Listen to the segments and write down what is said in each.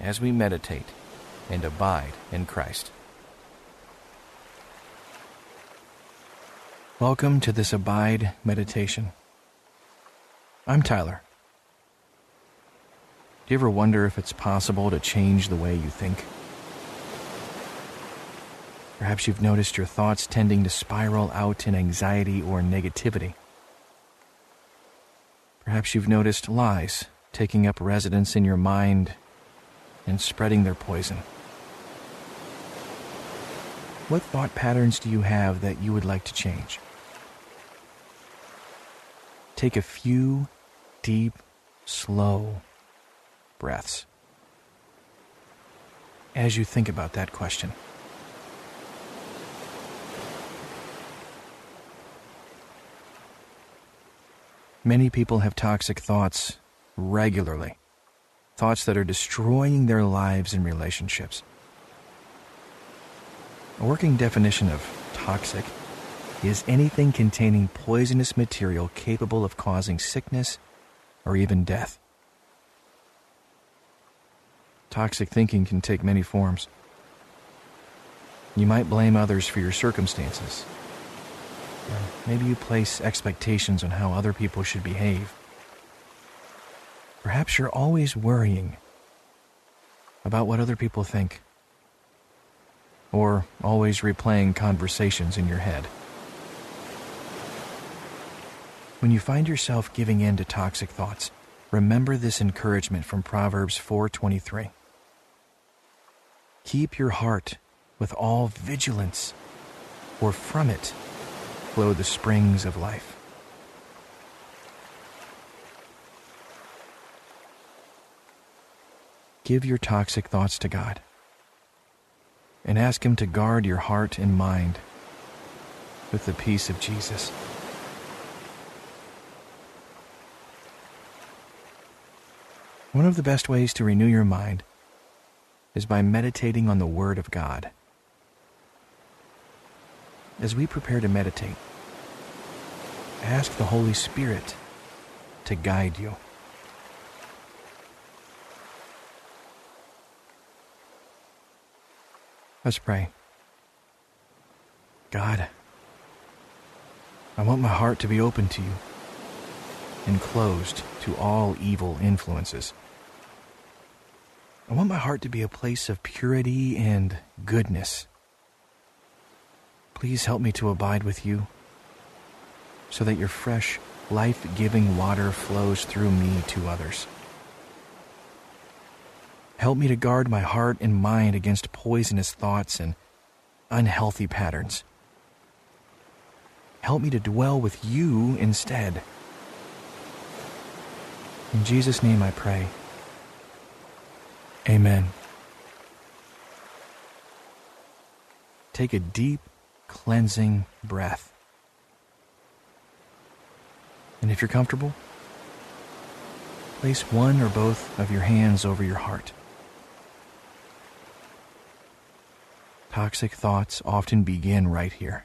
as we meditate and abide in Christ. Welcome to this Abide meditation. I'm Tyler. Do you ever wonder if it's possible to change the way you think? Perhaps you've noticed your thoughts tending to spiral out in anxiety or negativity. Perhaps you've noticed lies taking up residence in your mind and spreading their poison. What thought patterns do you have that you would like to change? Take a few deep, slow breaths as you think about that question. Many people have toxic thoughts regularly, thoughts that are destroying their lives and relationships. A working definition of toxic is anything containing poisonous material capable of causing sickness or even death. Toxic thinking can take many forms. You might blame others for your circumstances, Maybe you place expectations on how other people should behave. Perhaps you're always worrying about what other people think, or always replaying conversations in your head. When you find yourself giving in to toxic thoughts, remember this encouragement from Proverbs 4:23. Keep your heart with all vigilance, for from it flow the springs of life. Give your toxic thoughts to God and ask Him to guard your heart and mind with the peace of Jesus. One of the best ways to renew your mind is by meditating on the Word of God as we prepare to meditate, ask the Holy Spirit to guide you. Let's pray. God, I want my heart to be open to you and closed to all evil influences. I want my heart to be a place of purity and goodness Please help me to abide with you so that your fresh, life giving water flows through me to others. Help me to guard my heart and mind against poisonous thoughts and unhealthy patterns. Help me to dwell with you instead. In Jesus' name I pray. Amen. Take a deep cleansing breath. And if you're comfortable, place one or both of your hands over your heart. Toxic thoughts often begin right here,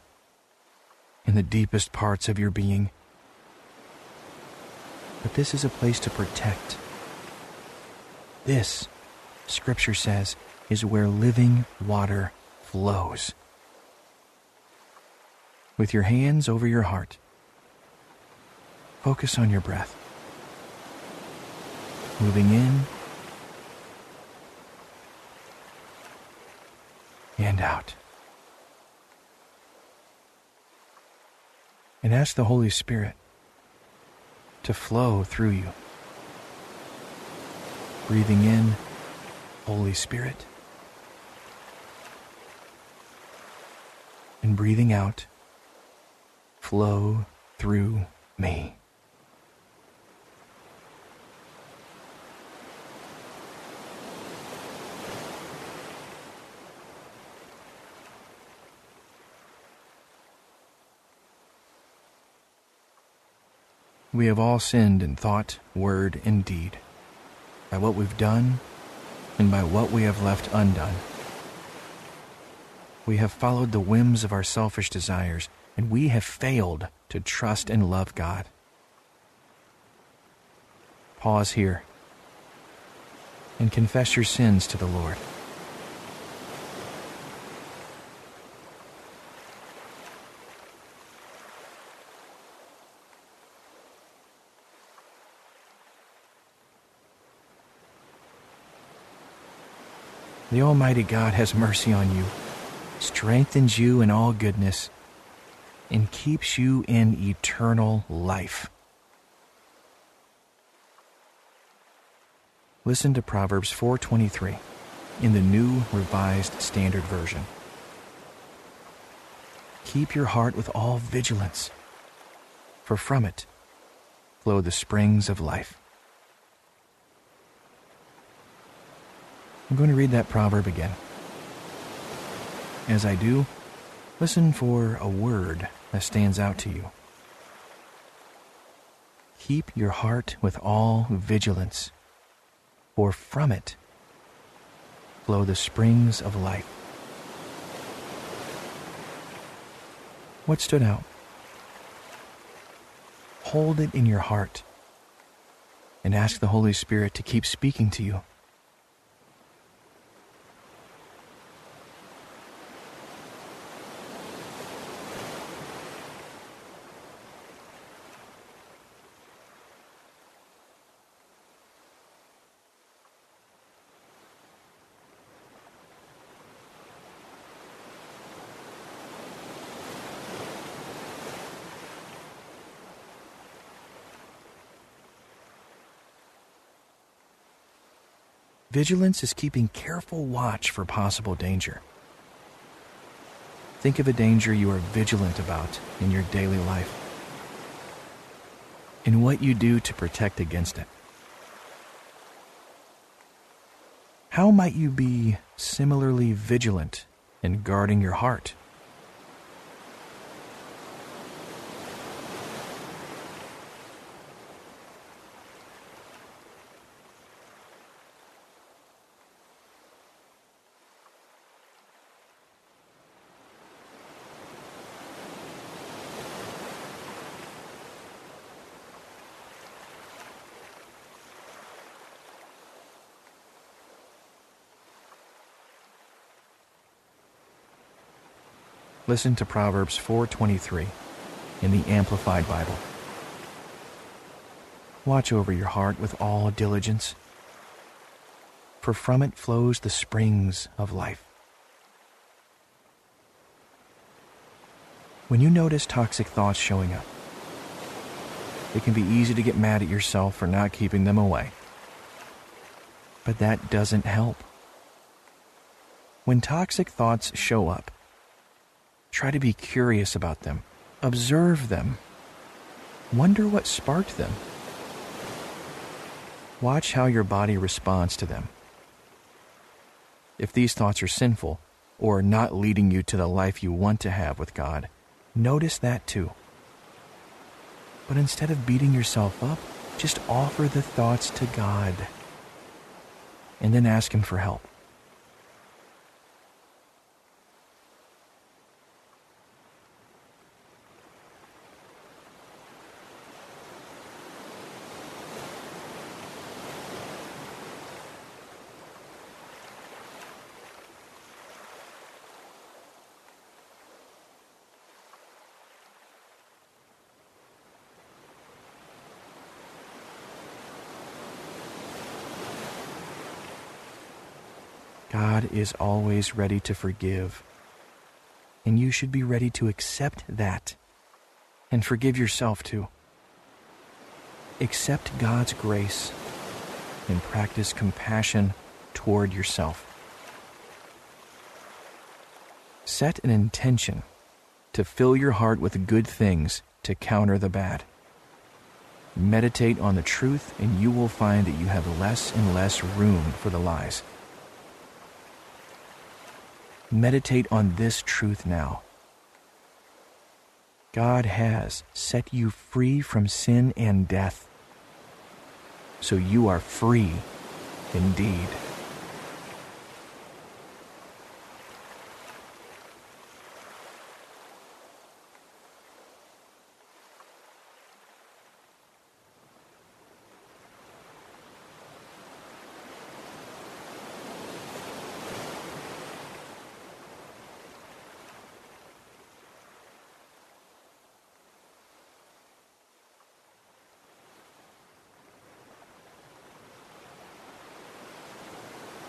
in the deepest parts of your being. But this is a place to protect. This, Scripture says, is where living water flows with your hands over your heart. Focus on your breath. Moving in and out. And ask the Holy Spirit to flow through you. Breathing in, Holy Spirit. And breathing out, flow through me. We have all sinned in thought, word, and deed, by what we've done and by what we have left undone. We have followed the whims of our selfish desires, and we have failed to trust and love God. Pause here and confess your sins to the Lord. The Almighty God has mercy on you, strengthens you in all goodness, and keeps you in eternal life. Listen to Proverbs 4:23 in the New Revised Standard Version. Keep your heart with all vigilance, for from it flow the springs of life. I'm going to read that proverb again. As I do, listen for a word that stands out to you. Keep your heart with all vigilance, for from it flow the springs of life. What stood out? Hold it in your heart and ask the Holy Spirit to keep speaking to you. Vigilance is keeping careful watch for possible danger. Think of a danger you are vigilant about in your daily life and what you do to protect against it. How might you be similarly vigilant in guarding your heart? Listen to Proverbs 4:23 in the Amplified Bible. Watch over your heart with all diligence, for from it flows the springs of life. When you notice toxic thoughts showing up, it can be easy to get mad at yourself for not keeping them away. But that doesn't help. When toxic thoughts show up, Try to be curious about them. Observe them. Wonder what sparked them. Watch how your body responds to them. If these thoughts are sinful or not leading you to the life you want to have with God, notice that too. But instead of beating yourself up, just offer the thoughts to God and then ask Him for help. God is always ready to forgive. And you should be ready to accept that and forgive yourself too. Accept God's grace and practice compassion toward yourself. Set an intention to fill your heart with good things to counter the bad. Meditate on the truth, and you will find that you have less and less room for the lies. Meditate on this truth now. God has set you free from sin and death. So you are free indeed.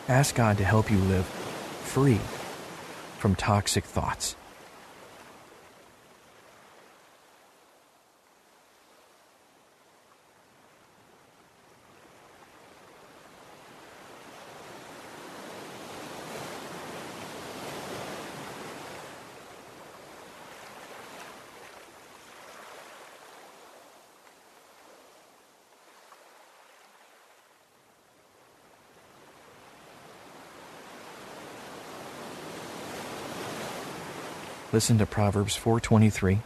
Ask God to help you live free from toxic thoughts. Listen to Proverbs 4:23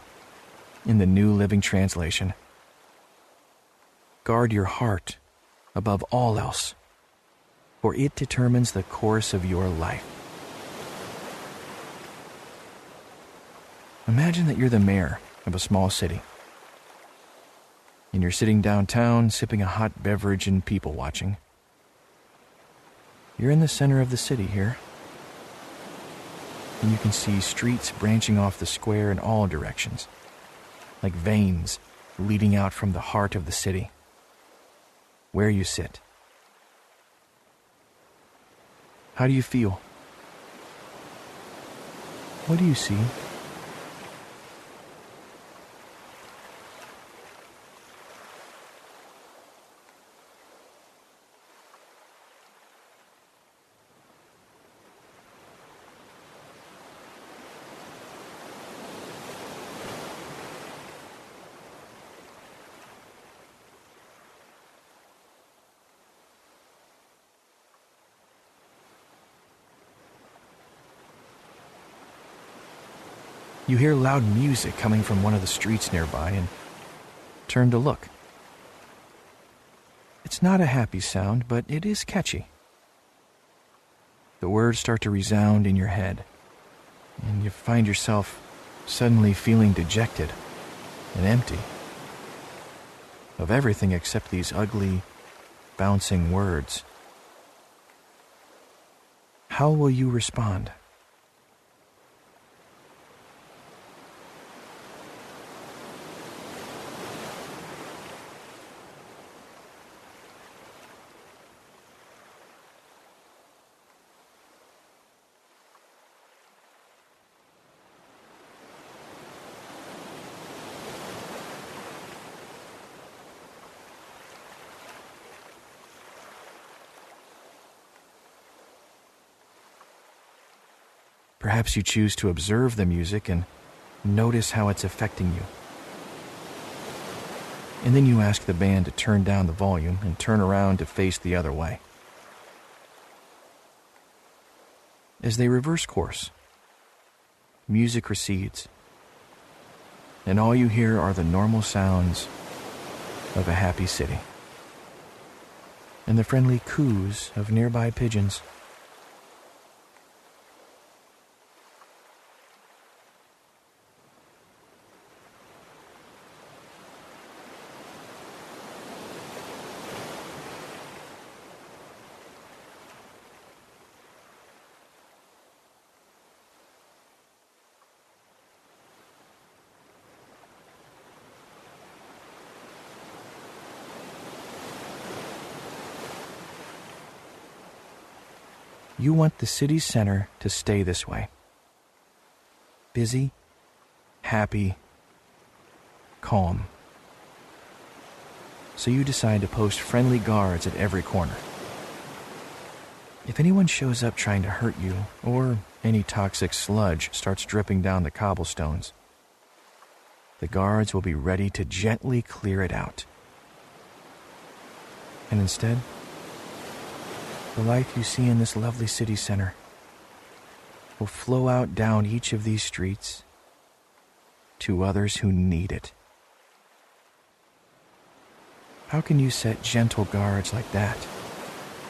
in the New Living Translation. Guard your heart above all else, for it determines the course of your life. Imagine that you're the mayor of a small city. And you're sitting downtown sipping a hot beverage and people watching. You're in the center of the city here and you can see streets branching off the square in all directions, like veins leading out from the heart of the city. Where you sit. How do you feel? What do you see? You hear loud music coming from one of the streets nearby and turn to look. It's not a happy sound, but it is catchy. The words start to resound in your head, and you find yourself suddenly feeling dejected and empty of everything except these ugly, bouncing words. How will you respond? Perhaps you choose to observe the music and notice how it's affecting you. And then you ask the band to turn down the volume and turn around to face the other way. As they reverse course, music recedes, and all you hear are the normal sounds of a happy city and the friendly coos of nearby pigeons. You want the city center to stay this way busy, happy, calm. So you decide to post friendly guards at every corner. If anyone shows up trying to hurt you, or any toxic sludge starts dripping down the cobblestones, the guards will be ready to gently clear it out. And instead, the life you see in this lovely city center will flow out down each of these streets to others who need it. How can you set gentle guards like that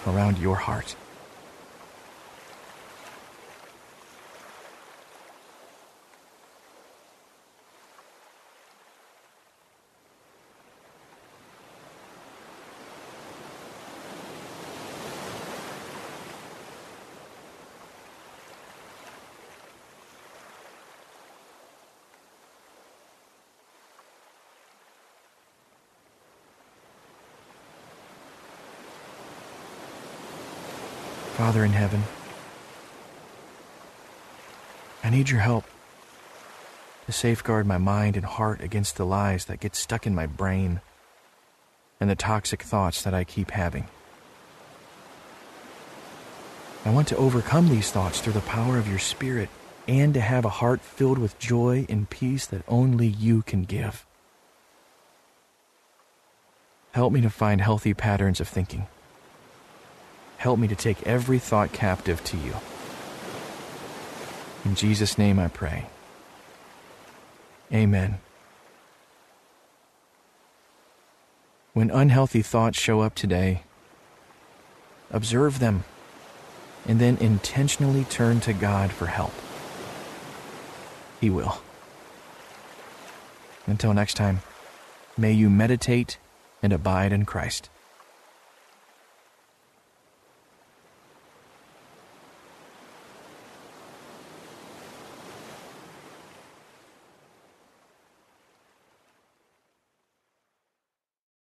around your heart? Father in heaven, I need your help to safeguard my mind and heart against the lies that get stuck in my brain and the toxic thoughts that I keep having. I want to overcome these thoughts through the power of your Spirit and to have a heart filled with joy and peace that only you can give. Help me to find healthy patterns of thinking Help me to take every thought captive to you. In Jesus' name I pray. Amen. When unhealthy thoughts show up today, observe them and then intentionally turn to God for help. He will. Until next time, may you meditate and abide in Christ.